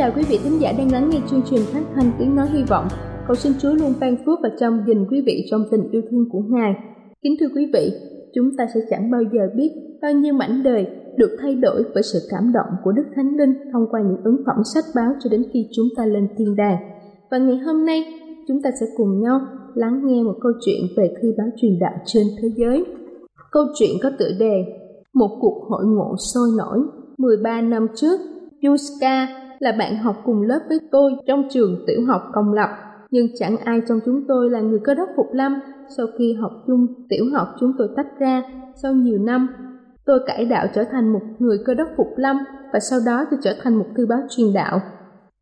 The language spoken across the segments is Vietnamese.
Chào quý vị thính giả đang lắng nghe chương trình phát thanh tiếng nói hy vọng. Cầu xin Chúa luôn ban phước và trong gìn quý vị trong tình yêu thương của Ngài. Kính thưa quý vị, chúng ta sẽ chẳng bao giờ biết bao nhiêu mảnh đời được thay đổi bởi sự cảm động của Đức Thánh Linh thông qua những ứng phẩm sách báo cho đến khi chúng ta lên thiên đàng. Và ngày hôm nay, chúng ta sẽ cùng nhau lắng nghe một câu chuyện về thư báo truyền đạo trên thế giới. Câu chuyện có tựa đề Một cuộc hội ngộ sôi nổi 13 năm trước, Yuska là bạn học cùng lớp với tôi trong trường tiểu học công lập, nhưng chẳng ai trong chúng tôi là người cơ đốc phục lâm. Sau khi học chung tiểu học chúng tôi tách ra, sau nhiều năm, tôi cải đạo trở thành một người cơ đốc phục lâm và sau đó tôi trở thành một thư báo truyền đạo.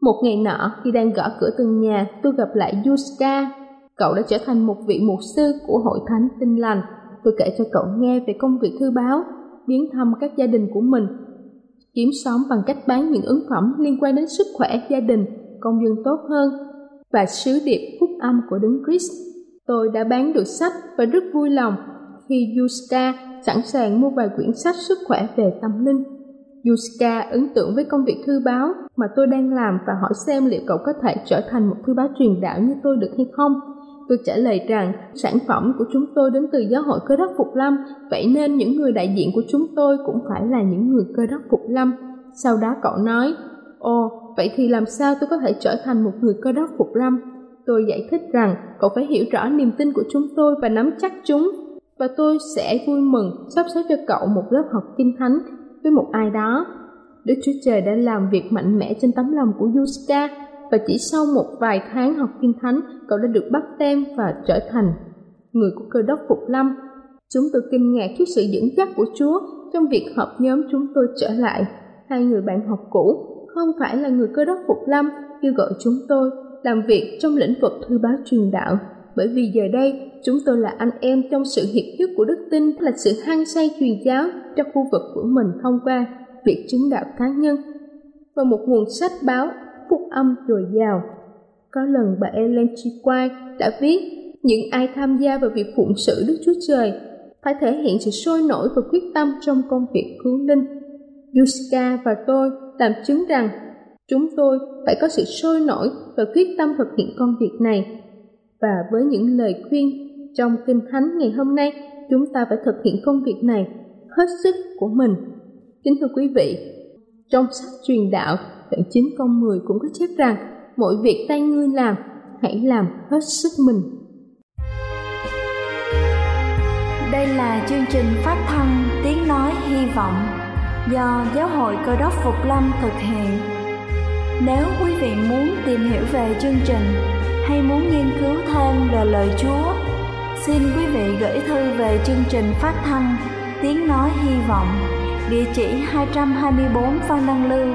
Một ngày nọ, khi đang gõ cửa từng nhà, tôi gặp lại Yuska. Cậu đã trở thành một vị mục sư của hội thánh tinh lành. Tôi kể cho cậu nghe về công việc thư báo, biến thăm các gia đình của mình kiếm sống bằng cách bán những ứng phẩm liên quan đến sức khỏe gia đình, công dân tốt hơn và sứ điệp phúc âm của Đấng Christ. Tôi đã bán được sách và rất vui lòng khi Yuska sẵn sàng mua vài quyển sách sức khỏe về tâm linh. Yuska ấn tượng với công việc thư báo mà tôi đang làm và hỏi xem liệu cậu có thể trở thành một thư báo truyền đạo như tôi được hay không. Tôi trả lời rằng sản phẩm của chúng tôi đến từ giáo hội cơ đốc Phục Lâm, vậy nên những người đại diện của chúng tôi cũng phải là những người cơ đốc Phục Lâm. Sau đó cậu nói, Ồ, vậy thì làm sao tôi có thể trở thành một người cơ đốc Phục Lâm? Tôi giải thích rằng cậu phải hiểu rõ niềm tin của chúng tôi và nắm chắc chúng. Và tôi sẽ vui mừng sắp xếp cho cậu một lớp học kinh thánh với một ai đó. Đức Chúa Trời đã làm việc mạnh mẽ trên tấm lòng của Yuska và chỉ sau một vài tháng học kinh thánh, cậu đã được bắt tem và trở thành người của cơ đốc Phục Lâm. Chúng tôi kinh ngạc trước sự dẫn dắt của Chúa trong việc hợp nhóm chúng tôi trở lại. Hai người bạn học cũ không phải là người cơ đốc Phục Lâm kêu gọi chúng tôi làm việc trong lĩnh vực thư báo truyền đạo bởi vì giờ đây chúng tôi là anh em trong sự hiệp nhất của đức tin là sự hăng say truyền giáo cho khu vực của mình thông qua việc chứng đạo cá nhân và một nguồn sách báo phúc âm dồi dào. Có lần bà Ellen G. White đã viết những ai tham gia vào việc phụng sự Đức Chúa Trời phải thể hiện sự sôi nổi và quyết tâm trong công việc cứu linh. Yuska và tôi làm chứng rằng chúng tôi phải có sự sôi nổi và quyết tâm thực hiện công việc này. Và với những lời khuyên trong Kinh Thánh ngày hôm nay, chúng ta phải thực hiện công việc này hết sức của mình. Kính thưa quý vị, trong sách truyền đạo đoạn 9 câu 10 cũng có chép rằng mọi việc tay ngươi làm hãy làm hết sức mình Đây là chương trình phát thanh Tiếng Nói Hy Vọng do Giáo hội Cơ đốc Phục Lâm thực hiện. Nếu quý vị muốn tìm hiểu về chương trình hay muốn nghiên cứu thêm về lời Chúa, xin quý vị gửi thư về chương trình phát thanh Tiếng Nói Hy Vọng, địa chỉ 224 Phan Đăng Lưu,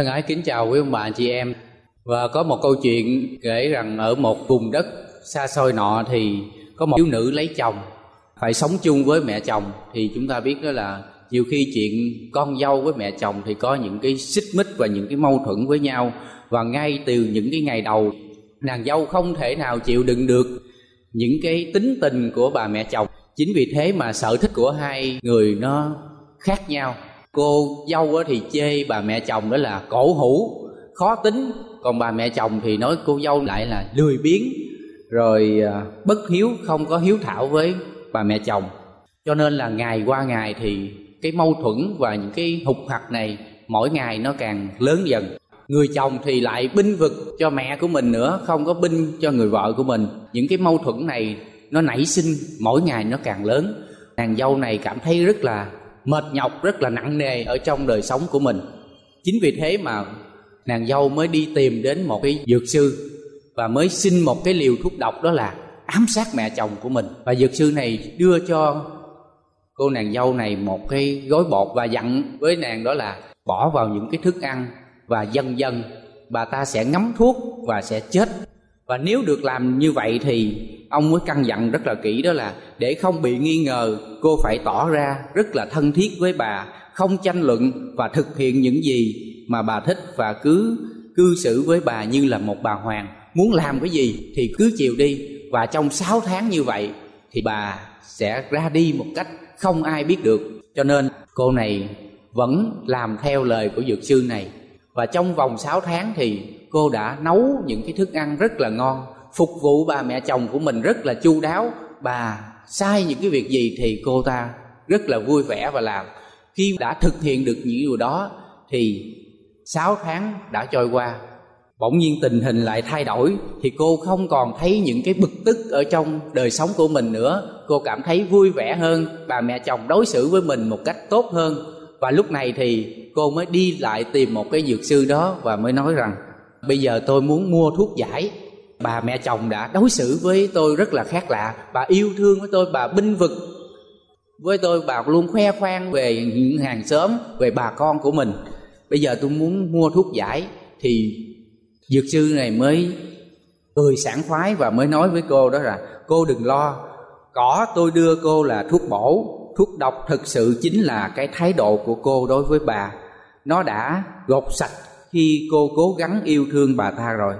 Thân ái kính chào quý ông bà chị em. Và có một câu chuyện kể rằng ở một vùng đất xa xôi nọ thì có một thiếu nữ lấy chồng, Phải sống chung với mẹ chồng. Thì chúng ta biết đó là nhiều khi chuyện con dâu với mẹ chồng thì có những cái xích mích và những cái mâu thuẫn với nhau. Và ngay từ những cái ngày đầu, nàng dâu không thể nào chịu đựng được những cái tính tình của bà mẹ chồng. Chính vì thế mà sở thích của hai người nó khác nhau cô dâu thì chê bà mẹ chồng đó là cổ hủ, khó tính. Còn bà mẹ chồng thì nói cô dâu lại là lười biếng, rồi à, bất hiếu, không có hiếu thảo với bà mẹ chồng. Cho nên là ngày qua ngày thì cái mâu thuẫn và những cái hụt hặc này mỗi ngày nó càng lớn dần. Người chồng thì lại binh vực cho mẹ của mình nữa, không có binh cho người vợ của mình. Những cái mâu thuẫn này nó nảy sinh, mỗi ngày nó càng lớn. Nàng dâu này cảm thấy rất là mệt nhọc, rất là nặng nề ở trong đời sống của mình. Chính vì thế mà nàng dâu mới đi tìm đến một cái dược sư và mới xin một cái liều thuốc độc đó là ám sát mẹ chồng của mình. Và dược sư này đưa cho cô nàng dâu này một cái gói bột và dặn với nàng đó là bỏ vào những cái thức ăn và dần dần bà ta sẽ ngấm thuốc và sẽ chết và nếu được làm như vậy thì ông mới căn dặn rất là kỹ, đó là để không bị nghi ngờ, cô phải tỏ ra rất là thân thiết với bà, không tranh luận và thực hiện những gì mà bà thích và cứ cư xử với bà như là một bà hoàng. Muốn làm cái gì thì cứ chịu đi, và trong 6 tháng như vậy thì bà sẽ ra đi một cách không ai biết được. Cho nên cô này vẫn làm theo lời của dược sư này. Và trong vòng 6 tháng thì cô đã nấu những cái thức ăn rất là ngon, phục vụ bà mẹ chồng của mình rất là chu đáo. Bà sai những cái việc gì thì cô ta rất là vui vẻ và làm. Khi đã thực hiện được những điều đó thì 6 tháng đã trôi qua. Bỗng nhiên tình hình lại thay đổi thì cô không còn thấy những cái bực tức ở trong đời sống của mình nữa. Cô cảm thấy vui vẻ hơn, bà mẹ chồng đối xử với mình một cách tốt hơn. Và lúc này thì cô mới đi lại tìm một cái dược sư đó và mới nói rằng bây giờ tôi muốn mua thuốc giải. Bà mẹ chồng đã đối xử với tôi rất là khác lạ. Bà yêu thương với tôi, bà binh vực với tôi. Bà luôn khoe khoang về những hàng xóm, về bà con của mình. Bây giờ tôi muốn mua thuốc giải thì dược sư này mới cười sảng khoái và mới nói với cô đó là, cô đừng lo cỏ tôi đưa cô là thuốc bổ. Thuốc độc thực sự chính là cái thái độ của cô đối với bà. Nó đã gột sạch khi cô cố gắng yêu thương bà ta rồi,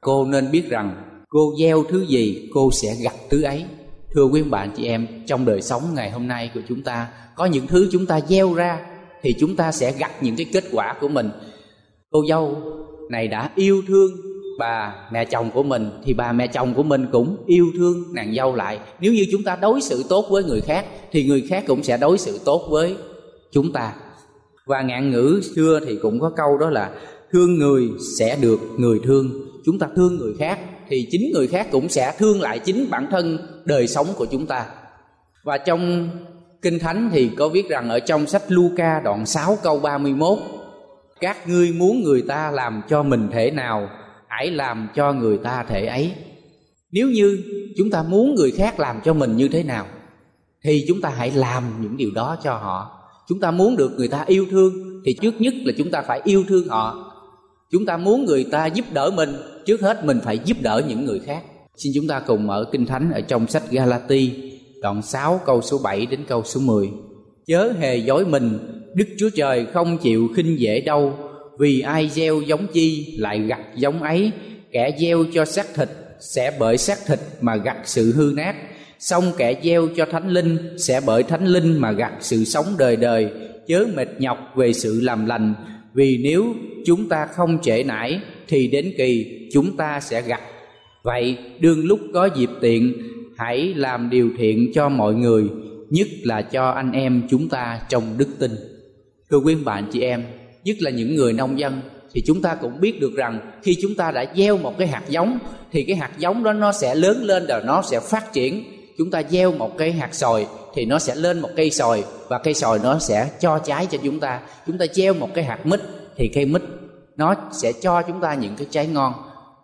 cô nên biết rằng cô gieo thứ gì cô sẽ gặt thứ ấy. Thưa quý bạn chị em, trong đời sống ngày hôm nay của chúng ta, có những thứ chúng ta gieo ra thì chúng ta sẽ gặt những cái kết quả của mình. Cô dâu này đã yêu thương bà mẹ chồng của mình thì bà mẹ chồng của mình cũng yêu thương nàng dâu lại. Nếu như chúng ta đối xử tốt với người khác thì người khác cũng sẽ đối xử tốt với chúng ta và ngạn ngữ xưa thì cũng có câu đó là, thương người sẽ được người thương. Chúng ta thương người khác thì chính người khác cũng sẽ thương lại chính bản thân đời sống của chúng ta. Và trong Kinh Thánh thì có viết rằng ở trong sách Luca đoạn 6 câu 31 Các ngươi muốn người ta làm cho mình thể nào, Hãy làm cho người ta thể ấy. Nếu như chúng ta muốn người khác làm cho mình như thế nào, Thì chúng ta hãy làm những điều đó cho họ. Chúng ta muốn được người ta yêu thương Thì trước nhất là chúng ta phải yêu thương họ. Chúng ta muốn người ta giúp đỡ mình Trước hết mình phải giúp đỡ những người khác. Xin chúng ta cùng mở Kinh Thánh ở trong sách Galati đoạn 6 câu số 7 đến câu số 10. Chớ hề dối mình, Đức Chúa Trời không chịu khinh dễ đâu, vì ai gieo giống chi lại gặt giống ấy, kẻ gieo cho xác thịt sẽ bởi xác thịt mà gặt sự hư nát, xong kẻ gieo cho thánh linh sẽ bởi thánh linh mà gặt sự sống đời đời, chớ mệt nhọc về sự làm lành, vì nếu chúng ta không trễ nải thì đến kỳ chúng ta sẽ gặt. Vậy đương lúc có dịp tiện hãy làm điều thiện cho mọi người nhất là cho anh em chúng ta trong đức tin. Thưa quý bạn chị em nhất là những người nông dân thì chúng ta cũng biết được rằng khi chúng ta đã gieo một cái hạt giống thì cái hạt giống đó nó sẽ lớn lên và nó sẽ phát triển chúng ta gieo một cái hạt sồi thì nó sẽ lên một cây sồi và cây sồi nó sẽ cho trái cho chúng ta. Chúng ta gieo một cái hạt mít thì cây mít nó sẽ cho chúng ta những cái trái ngon.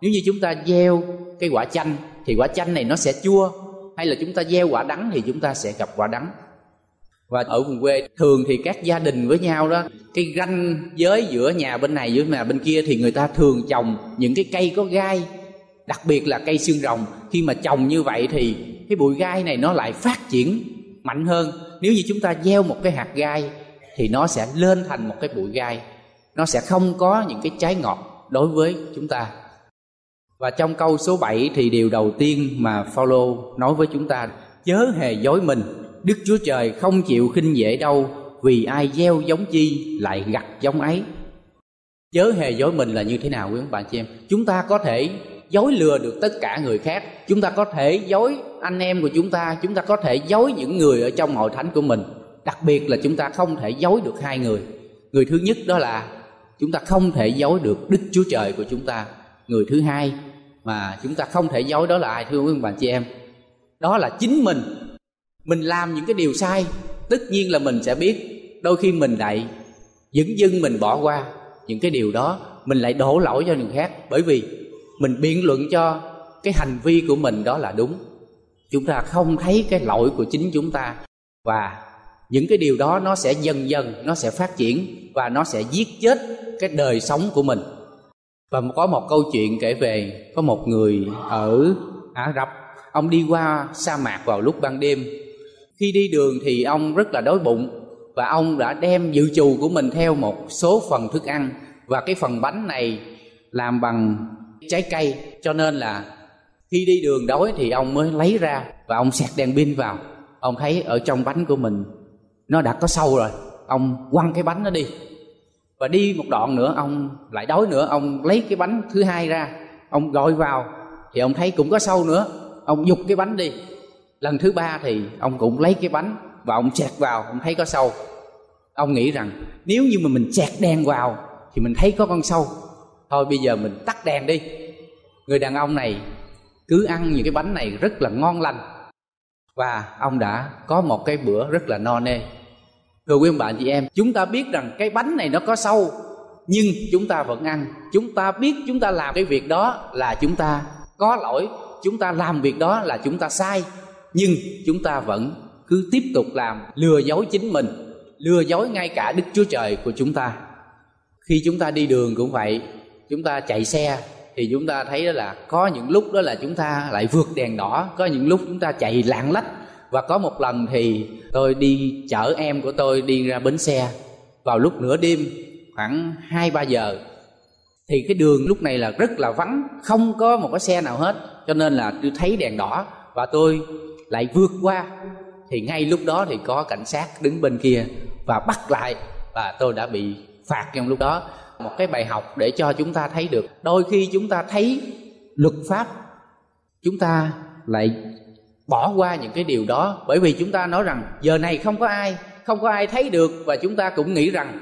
Nếu như chúng ta gieo cái quả chanh thì quả chanh này nó sẽ chua, hay là chúng ta gieo quả đắng thì chúng ta sẽ gặp quả đắng. Và ở vùng quê thường thì các gia đình với nhau đó, cái ranh giới giữa nhà bên này với nhà bên kia thì người ta thường trồng những cái cây có gai, đặc biệt là cây xương rồng. Khi mà trồng như vậy thì cái bụi gai này nó lại phát triển mạnh hơn nếu như chúng ta gieo một cái hạt gai thì nó sẽ lên thành một cái bụi gai nó sẽ không có những cái trái ngọt đối với chúng ta và trong câu số 7 thì điều đầu tiên mà Phaolô nói với chúng ta chớ hề dối mình, Đức Chúa Trời không chịu khinh dễ đâu, vì ai gieo giống chi lại gặt giống ấy. Chớ hề dối mình là như thế nào quý ông bạn chị em? Chúng ta có thể dối lừa được tất cả người khác, chúng ta có thể dối anh em của chúng ta, chúng ta có thể dối những người ở trong hội thánh của mình. Đặc biệt là chúng ta không thể dối được hai người. Người thứ nhất đó là chúng ta không thể dối được Đức Chúa Trời của chúng ta. Người thứ hai mà chúng ta không thể dối đó là ai thưa quý ông bà chị em? Đó là chính mình. Mình làm những cái điều sai tất nhiên là mình sẽ biết. Đôi khi mình lại dững dưng mình bỏ qua những cái điều đó mình lại đổ lỗi cho người khác. Bởi vì mình biện luận cho cái hành vi của mình đó là đúng. Chúng ta không thấy cái lỗi của chính chúng ta. Và những cái điều đó nó sẽ dần dần, nó sẽ phát triển và nó sẽ giết chết cái đời sống của mình. Và có một câu chuyện kể về, có một người ở Ả Rập, ông đi qua sa mạc vào lúc ban đêm. Khi đi đường thì ông rất là đói bụng và ông đã đem dự trù của mình theo một số phần thức ăn. Và cái phần bánh này làm bằng trái cây. Cho nên là khi đi đường đói thì ông mới lấy ra và ông sạc đèn pin vào. Ông thấy ở trong bánh của mình, nó đã có sâu rồi. Ông quăng cái bánh nó đi. Và đi một đoạn nữa, ông lại đói nữa. Ông lấy cái bánh thứ hai ra, ông gọi vào. Thì ông thấy cũng có sâu nữa. Ông dục cái bánh đi. Lần thứ ba thì ông cũng lấy cái bánh và ông chẹt vào. Ông thấy có sâu. Ông nghĩ rằng, nếu như mà mình chẹt đen vào thì mình thấy có con sâu thôi bây giờ mình tắt đèn đi. Người đàn ông này cứ ăn những cái bánh này rất là ngon lành. Và ông đã có một cái bữa rất là no nê. Thưa quý bạn chị em, chúng ta biết rằng cái bánh này nó có sâu nhưng chúng ta vẫn ăn. Chúng ta biết chúng ta làm cái việc đó là chúng ta có lỗi, chúng ta làm việc đó là chúng ta sai. Nhưng chúng ta vẫn cứ tiếp tục làm lừa dối chính mình lừa dối ngay cả đức chúa trời của chúng ta. Khi chúng ta đi đường cũng vậy chúng ta chạy xe thì chúng ta thấy đó là có những lúc đó là chúng ta lại vượt đèn đỏ, có những lúc chúng ta chạy lạng lách. Và có một lần thì tôi đi, chở em của tôi đi ra bến xe. Vào lúc nửa đêm, khoảng hai, ba giờ, thì cái đường lúc này là rất là vắng, không có một cái xe nào hết. Cho nên là tôi thấy đèn đỏ và tôi lại vượt qua. Thì ngay lúc đó thì có cảnh sát đứng bên kia và bắt lại và tôi đã bị phạt trong lúc đó một cái bài học để cho chúng ta thấy được. Đôi khi chúng ta thấy luật pháp, chúng ta lại bỏ qua những cái điều đó. Bởi vì chúng ta nói rằng, giờ này không có ai, không có ai thấy được và chúng ta cũng nghĩ rằng,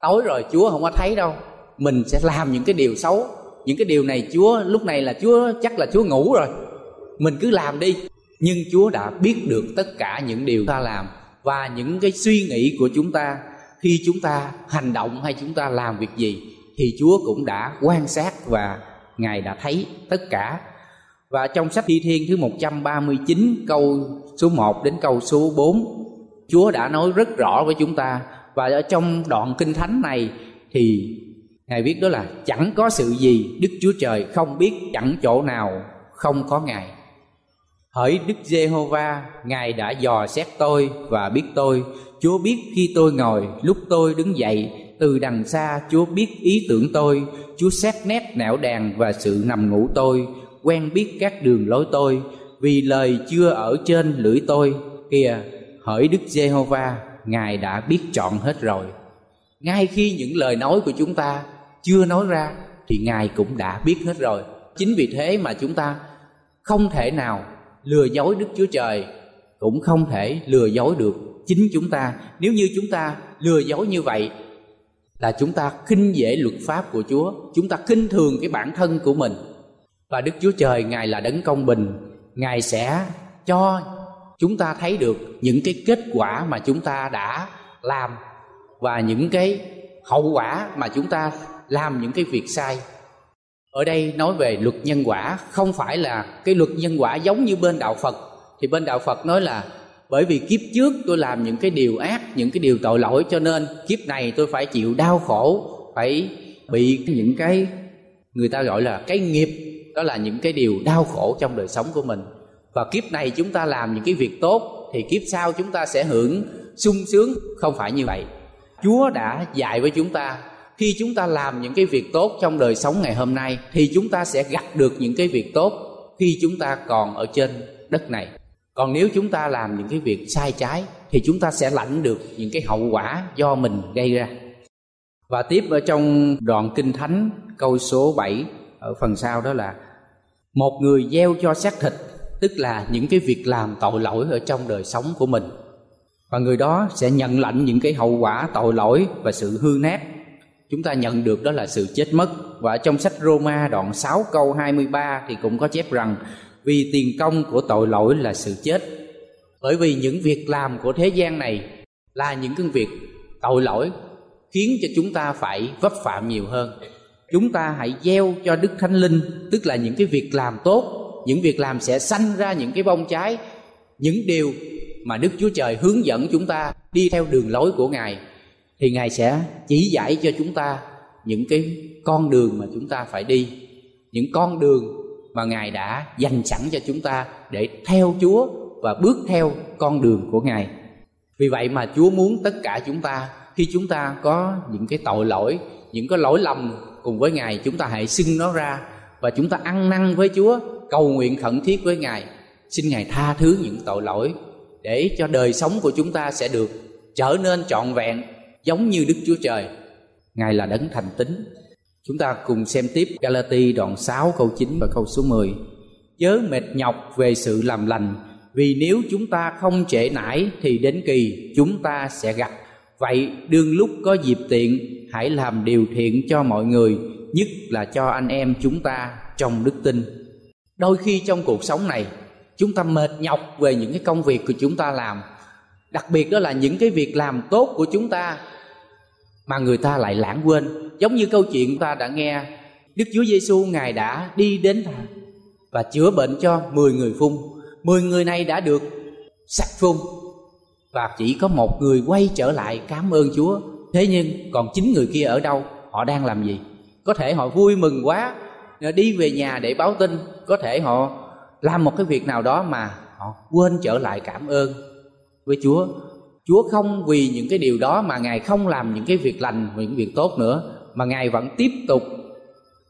tối rồi chúa không có thấy đâu, mình sẽ làm những cái điều xấu. Những cái điều này chúa, lúc này là chúa, chắc là chúa ngủ rồi. Mình cứ làm đi. Nhưng chúa đã biết được tất cả những điều ta làm và những cái suy nghĩ của chúng ta khi chúng ta hành động hay chúng ta làm việc gì thì chúa cũng đã quan sát và ngài đã thấy tất cả và trong sách Thi Thiên thứ 139 câu số 1 đến câu số 4 Chúa đã nói rất rõ với chúng ta và ở trong đoạn kinh thánh này thì Ngài viết đó là, chẳng có sự gì Đức Chúa Trời không biết chẳng chỗ nào không có Ngài. Hỡi Đức Giê-hô-va, Ngài đã dò xét tôi và biết tôi. Chúa biết khi tôi ngồi, lúc tôi đứng dậy, từ đằng xa Chúa biết ý tưởng tôi. Chúa xét nét não đàn và sự nằm ngủ tôi, quen biết các đường lối tôi, vì lời chưa ở trên lưỡi tôi. Kìa, hỡi Đức Giê-hô-va, Ngài đã biết chọn hết rồi. Ngay khi những lời nói của chúng ta chưa nói ra thì ngài cũng đã biết hết rồi chính vì thế mà chúng ta không thể nào lừa dối đức chúa trời cũng không thể lừa dối được chính chúng ta. Nếu như chúng ta lừa dối như vậy là chúng ta khinh dễ luật pháp của chúa, chúng ta khinh thường cái bản thân của mình. Và đức chúa trời, ngài là đấng công bình. Ngài sẽ cho chúng ta thấy được những cái kết quả mà chúng ta đã làm và những cái hậu quả mà chúng ta làm những cái việc sai ở đây nói về luật nhân quả, không phải là cái luật nhân quả giống như bên đạo phật. Thì bên đạo phật nói là, bởi vì kiếp trước tôi làm những cái điều ác, những cái điều tội lỗi, cho nên kiếp này tôi phải chịu đau khổ, phải bị những cái, người ta gọi là cái nghiệp, đó là những cái điều đau khổ trong đời sống của mình. Và kiếp này chúng ta làm những cái việc tốt, thì kiếp sau chúng ta sẽ hưởng sung sướng. Không phải như vậy. Chúa đã dạy với chúng ta khi chúng ta làm những cái việc tốt trong đời sống ngày hôm nay, thì chúng ta sẽ gặt được những cái việc tốt khi chúng ta còn ở trên đất này. Còn nếu chúng ta làm những cái việc sai trái, thì chúng ta sẽ lãnh được những cái hậu quả do mình gây ra. Và tiếp ở trong đoạn kinh thánh, câu số 7 ở phần sau đó là, một người gieo cho xác thịt, tức là những cái việc làm tội lỗi ở trong đời sống của mình. Và người đó sẽ nhận lãnh những cái hậu quả tội lỗi và sự hư nát chúng ta nhận được đó là sự chết mất. Và trong sách Roma đoạn 6 câu 23 thì cũng có chép rằng, vì tiền công của tội lỗi là sự chết. Bởi vì những việc làm của thế gian này là những cái việc tội lỗi, khiến cho chúng ta phải vấp phạm nhiều hơn. Chúng ta hãy gieo cho đức thánh linh, tức là những cái việc làm tốt, những việc làm sẽ sanh ra những cái bông trái, những điều mà đức chúa trời hướng dẫn chúng ta đi theo đường lối của ngài thì ngài sẽ chỉ dạy cho chúng ta những cái con đường mà chúng ta phải đi, những con đường mà ngài đã dành sẵn cho chúng ta để theo chúa và bước theo con đường của ngài. Vì vậy mà chúa muốn tất cả chúng ta, khi chúng ta có những cái tội lỗi, những cái lỗi lầm cùng với ngài, chúng ta hãy xưng nó ra và chúng ta ăn năn với chúa, cầu nguyện khẩn thiết với ngài. Xin ngài tha thứ những tội lỗi để cho đời sống của chúng ta sẽ được trở nên trọn vẹn giống như Đức Chúa Trời. Ngài là đấng thành tín. Chúng ta cùng xem tiếp Galati đoạn 6 câu 9 và câu số 10. Chớ mệt nhọc về sự làm lành, vì nếu chúng ta không trễ nải thì đến kỳ chúng ta sẽ gặp. Vậy đương lúc có dịp tiện, hãy làm điều thiện cho mọi người, nhất là cho anh em chúng ta trong đức tin. Đôi khi trong cuộc sống này, chúng ta mệt nhọc về những cái công việc của chúng ta làm, đặc biệt đó là những cái việc làm tốt của chúng ta mà người ta lại lãng quên giống như câu chuyện ta đã nghe Đức Chúa Giêsu ngài đã đi đến và chữa bệnh cho 10 người phun 10 người này đã được sạch phun và chỉ có một người quay trở lại cảm ơn Chúa. Thế nhưng còn chín người kia ở đâu? Họ đang làm gì? Có thể họ vui mừng quá đi về nhà để báo tin, có thể họ làm một cái việc nào đó mà họ quên trở lại cảm ơn với Chúa. Chúa không vì những cái điều đó mà Ngài không làm những cái việc lành, những việc tốt nữa mà Ngài vẫn tiếp tục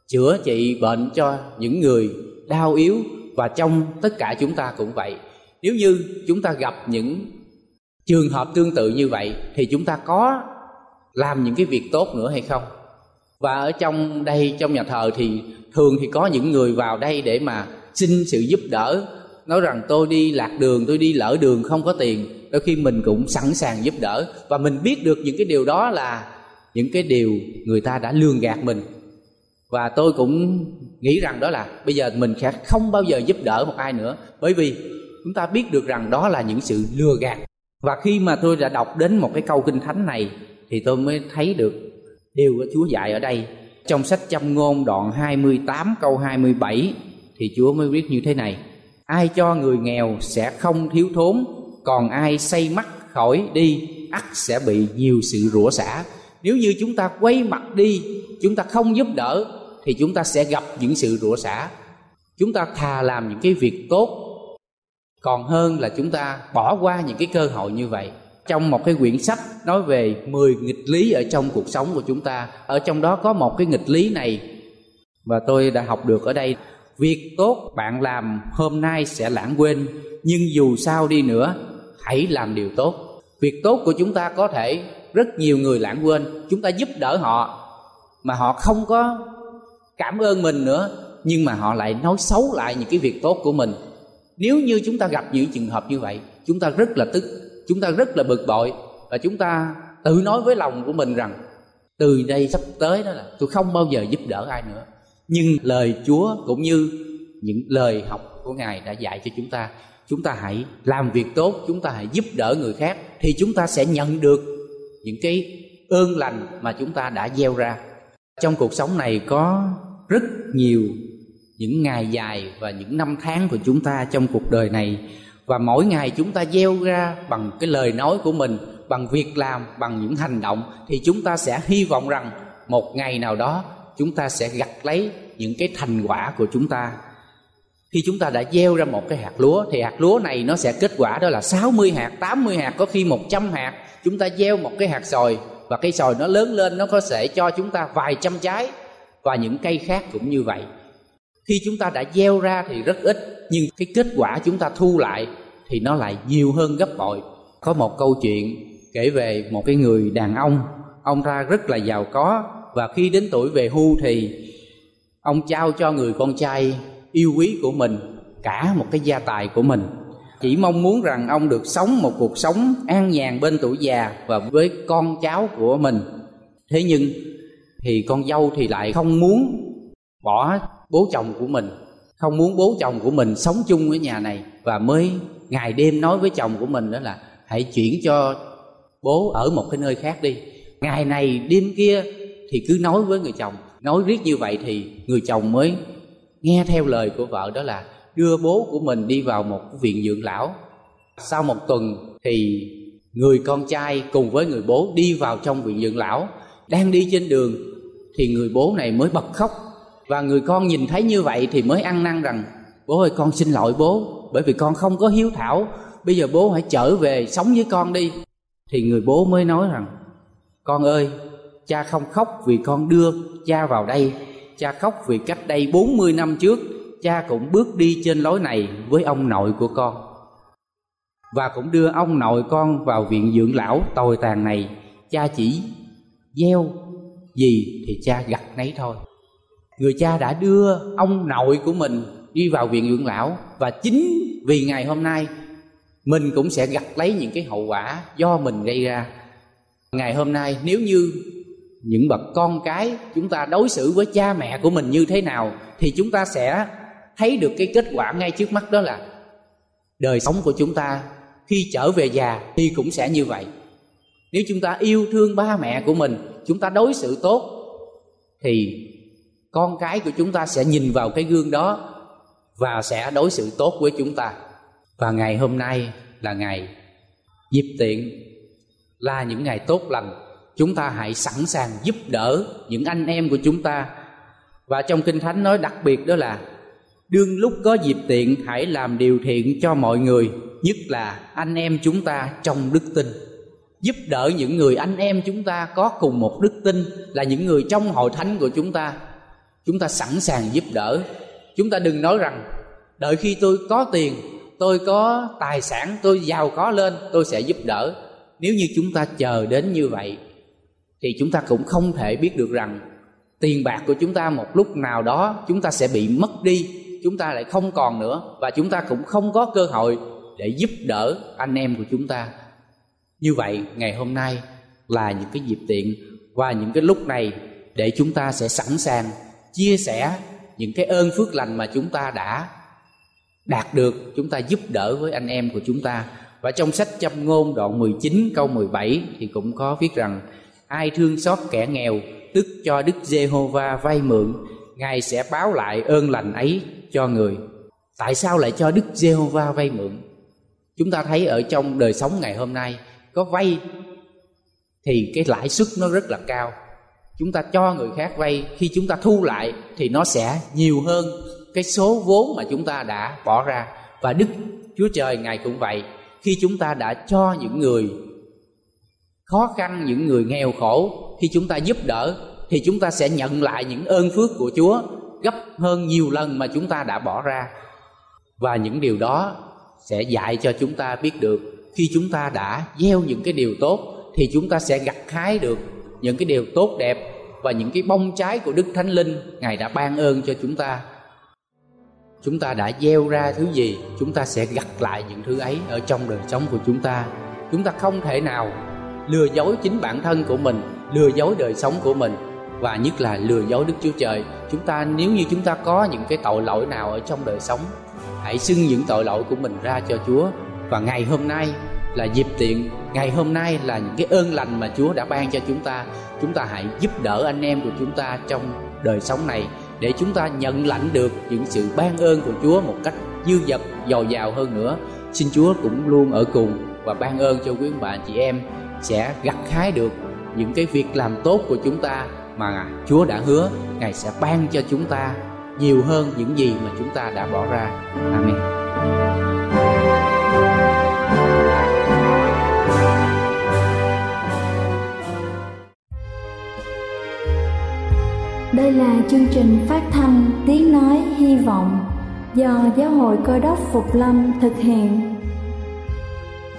chữa trị bệnh cho những người đau yếu và trong tất cả chúng ta cũng vậy. Nếu như chúng ta gặp những trường hợp tương tự như vậy thì chúng ta có làm những cái việc tốt nữa hay không? Và ở trong đây trong nhà thờ thì thường thì có những người vào đây để mà xin sự giúp đỡ nói rằng tôi đi lạc đường tôi đi lỡ đường không có tiền đôi khi mình cũng sẵn sàng giúp đỡ và mình biết được những cái điều đó là những cái điều người ta đã lường gạt mình. Và tôi cũng nghĩ rằng đó là bây giờ mình sẽ không bao giờ giúp đỡ một ai nữa, bởi vì chúng ta biết được rằng đó là những sự lừa gạt. Và khi mà tôi đã đọc đến một cái câu kinh thánh này thì tôi mới thấy được điều của Chúa dạy ở đây. Trong sách châm ngôn đoạn 28 câu 27 thì Chúa mới viết như thế này, ai cho người nghèo sẽ không thiếu thốn còn ai say mắt khỏi đi, ắt sẽ bị nhiều sự rủa xả. Nếu như chúng ta quay mặt đi, chúng ta không giúp đỡ, thì chúng ta sẽ gặp những sự rủa xả. Chúng ta thà làm những cái việc tốt. Còn hơn là chúng ta bỏ qua những cái cơ hội như vậy. Trong một cái quyển sách nói về 10 nghịch lý ở trong cuộc sống của chúng ta, ở trong đó có một cái nghịch lý này và tôi đã học được ở đây. Việc tốt bạn làm hôm nay sẽ lãng quên, nhưng dù sao đi nữa hãy làm điều tốt. Việc tốt của chúng ta có thể rất nhiều người lãng quên, chúng ta giúp đỡ họ, mà họ không có cảm ơn mình nữa, nhưng mà họ lại nói xấu lại những cái việc tốt của mình. Nếu như chúng ta gặp những trường hợp như vậy, chúng ta rất là tức, chúng ta rất là bực bội, và chúng ta tự nói với lòng của mình rằng, từ đây sắp tới đó là tôi không bao giờ giúp đỡ ai nữa. Nhưng lời chúa cũng như những lời học của ngài đã dạy cho chúng ta chúng ta hãy làm việc tốt, chúng ta hãy giúp đỡ người khác, thì chúng ta sẽ nhận được những cái ơn lành mà chúng ta đã gieo ra. Trong cuộc sống này có rất nhiều những ngày dài và những năm tháng của chúng ta trong cuộc đời này. Và mỗi ngày chúng ta gieo ra bằng cái lời nói của mình, bằng việc làm, bằng những hành động, thì chúng ta sẽ hy vọng rằng một ngày nào đó chúng ta sẽ gặt lấy những cái thành quả của chúng ta khi chúng ta đã gieo ra một cái hạt lúa thì hạt lúa này nó sẽ kết quả đó là 60 hạt, 80 hạt, có khi 100 hạt. Chúng ta gieo một cái hạt sồi và cây sồi nó lớn lên nó có thể cho chúng ta vài trăm trái và những cây khác cũng như vậy. Khi chúng ta đã gieo ra thì rất ít nhưng cái kết quả chúng ta thu lại thì nó lại nhiều hơn gấp bội. Có một câu chuyện kể về một cái người đàn ông, ông ta rất là giàu có và khi đến tuổi về hưu thì ông trao cho người con trai yêu quý của mình, cả một cái gia tài của mình. Chỉ mong muốn rằng ông được sống một cuộc sống an nhàn bên tuổi già và với con cháu của mình. Thế nhưng thì con dâu thì lại không muốn bỏ bố chồng của mình, không muốn bố chồng của mình sống chung với nhà này. Và mới ngày đêm nói với chồng của mình đó là, hãy chuyển cho bố ở một cái nơi khác đi. Ngày này đêm kia thì cứ nói với người chồng. Nói riết như vậy thì người chồng mới nghe theo lời của vợ đó là đưa bố của mình đi vào một viện dưỡng lão. Sau một tuần thì người con trai cùng với người bố đi vào trong viện dưỡng lão. Đang đi trên đường thì người bố này mới bật khóc. Và người con nhìn thấy như vậy thì mới ăn năn rằng, bố ơi, con xin lỗi bố, bởi vì con không có hiếu thảo. Bây giờ bố hãy trở về sống với con đi. Thì người bố mới nói rằng, con ơi, cha không khóc vì con đưa cha vào đây cha khóc vì cách đây 40 năm trước, cha cũng bước đi trên lối này với ông nội của con. Và cũng đưa ông nội con vào viện dưỡng lão tồi tàn này. Cha chỉ, gieo, gì thì cha gặt nấy thôi. Người cha đã đưa ông nội của mình đi vào viện dưỡng lão và chính vì ngày hôm nay, mình cũng sẽ gặt lấy những cái hậu quả do mình gây ra. Ngày hôm nay, nếu như những bậc con cái chúng ta đối xử với cha mẹ của mình như thế nào thì chúng ta sẽ thấy được cái kết quả ngay trước mắt đó là đời sống của chúng ta khi trở về già thì cũng sẽ như vậy. Nếu chúng ta yêu thương ba mẹ của mình, chúng ta đối xử tốt thì con cái của chúng ta sẽ nhìn vào cái gương đó và sẽ đối xử tốt với chúng ta. Và ngày hôm nay là ngày dịp tiện, là những ngày tốt lành chúng ta hãy sẵn sàng giúp đỡ những anh em của chúng ta. Và trong kinh thánh nói đặc biệt đó là, đương lúc có dịp tiện, hãy làm điều thiện cho mọi người, nhất là anh em chúng ta trong đức tin. Giúp đỡ những người anh em chúng ta có cùng một đức tin là những người trong hội thánh của chúng ta. Chúng ta sẵn sàng giúp đỡ. Chúng ta đừng nói rằng, đợi khi tôi có tiền, tôi có tài sản, tôi giàu có lên, tôi sẽ giúp đỡ. Nếu như chúng ta chờ đến như vậy thì chúng ta cũng không thể biết được rằng tiền bạc của chúng ta một lúc nào đó chúng ta sẽ bị mất đi, chúng ta lại không còn nữa và chúng ta cũng không có cơ hội để giúp đỡ anh em của chúng ta. Như vậy, ngày hôm nay là những cái dịp tiện và những cái lúc này để chúng ta sẽ sẵn sàng chia sẻ những cái ơn phước lành mà chúng ta đã đạt được, chúng ta giúp đỡ với anh em của chúng ta. Và trong sách châm ngôn đoạn 19 câu 17 thì cũng có viết rằng ai thương xót kẻ nghèo, tức cho Đức Giê-hô-va vay mượn, Ngài sẽ báo lại ơn lành ấy cho người. Tại sao lại cho Đức Giê-hô-va vay mượn? Chúng ta thấy ở trong đời sống ngày hôm nay, Có vay Thì cái lãi suất nó rất là cao. Chúng ta cho người khác vay, Khi chúng ta thu lại Thì nó sẽ nhiều hơn Cái số vốn mà chúng ta đã bỏ ra. Và Đức Chúa Trời, Ngài cũng vậy. Khi chúng ta đã cho những người khó khăn những người nghèo khổ khi chúng ta giúp đỡ thì chúng ta sẽ nhận lại những ơn phước của Chúa gấp hơn nhiều lần mà chúng ta đã bỏ ra và những điều đó sẽ dạy cho chúng ta biết được khi chúng ta đã gieo những cái điều tốt thì chúng ta sẽ gặt hái được những cái điều tốt đẹp và những cái bông trái của Đức Thánh Linh Ngài đã ban ơn cho chúng ta. Chúng ta đã gieo ra thứ gì, chúng ta sẽ gặt lại những thứ ấy ở trong đời sống của chúng ta. Chúng ta không thể nào lừa dối chính bản thân của mình lừa dối đời sống của mình và nhất là lừa dối Đức Chúa Trời. Chúng ta nếu như chúng ta có những cái tội lỗi nào ở trong đời sống, hãy xưng những tội lỗi của mình ra cho Chúa. Và ngày hôm nay là dịp tiện, ngày hôm nay là những cái ơn lành mà Chúa đã ban cho chúng ta. Chúng ta hãy giúp đỡ anh em của chúng ta trong đời sống này để chúng ta nhận lãnh được những sự ban ơn của Chúa một cách dư dật, dồi dào hơn nữa. Xin Chúa cũng luôn ở cùng và ban ơn cho quý bà chị em sẽ gặt hái được những cái việc làm tốt của chúng ta mà Chúa đã hứa, Ngài sẽ ban cho chúng ta nhiều hơn những gì mà chúng ta đã bỏ ra. Amen. Đây là chương trình phát thanh Tiếng Nói Hy Vọng do Giáo hội Cơ đốc Phục Lâm thực hiện.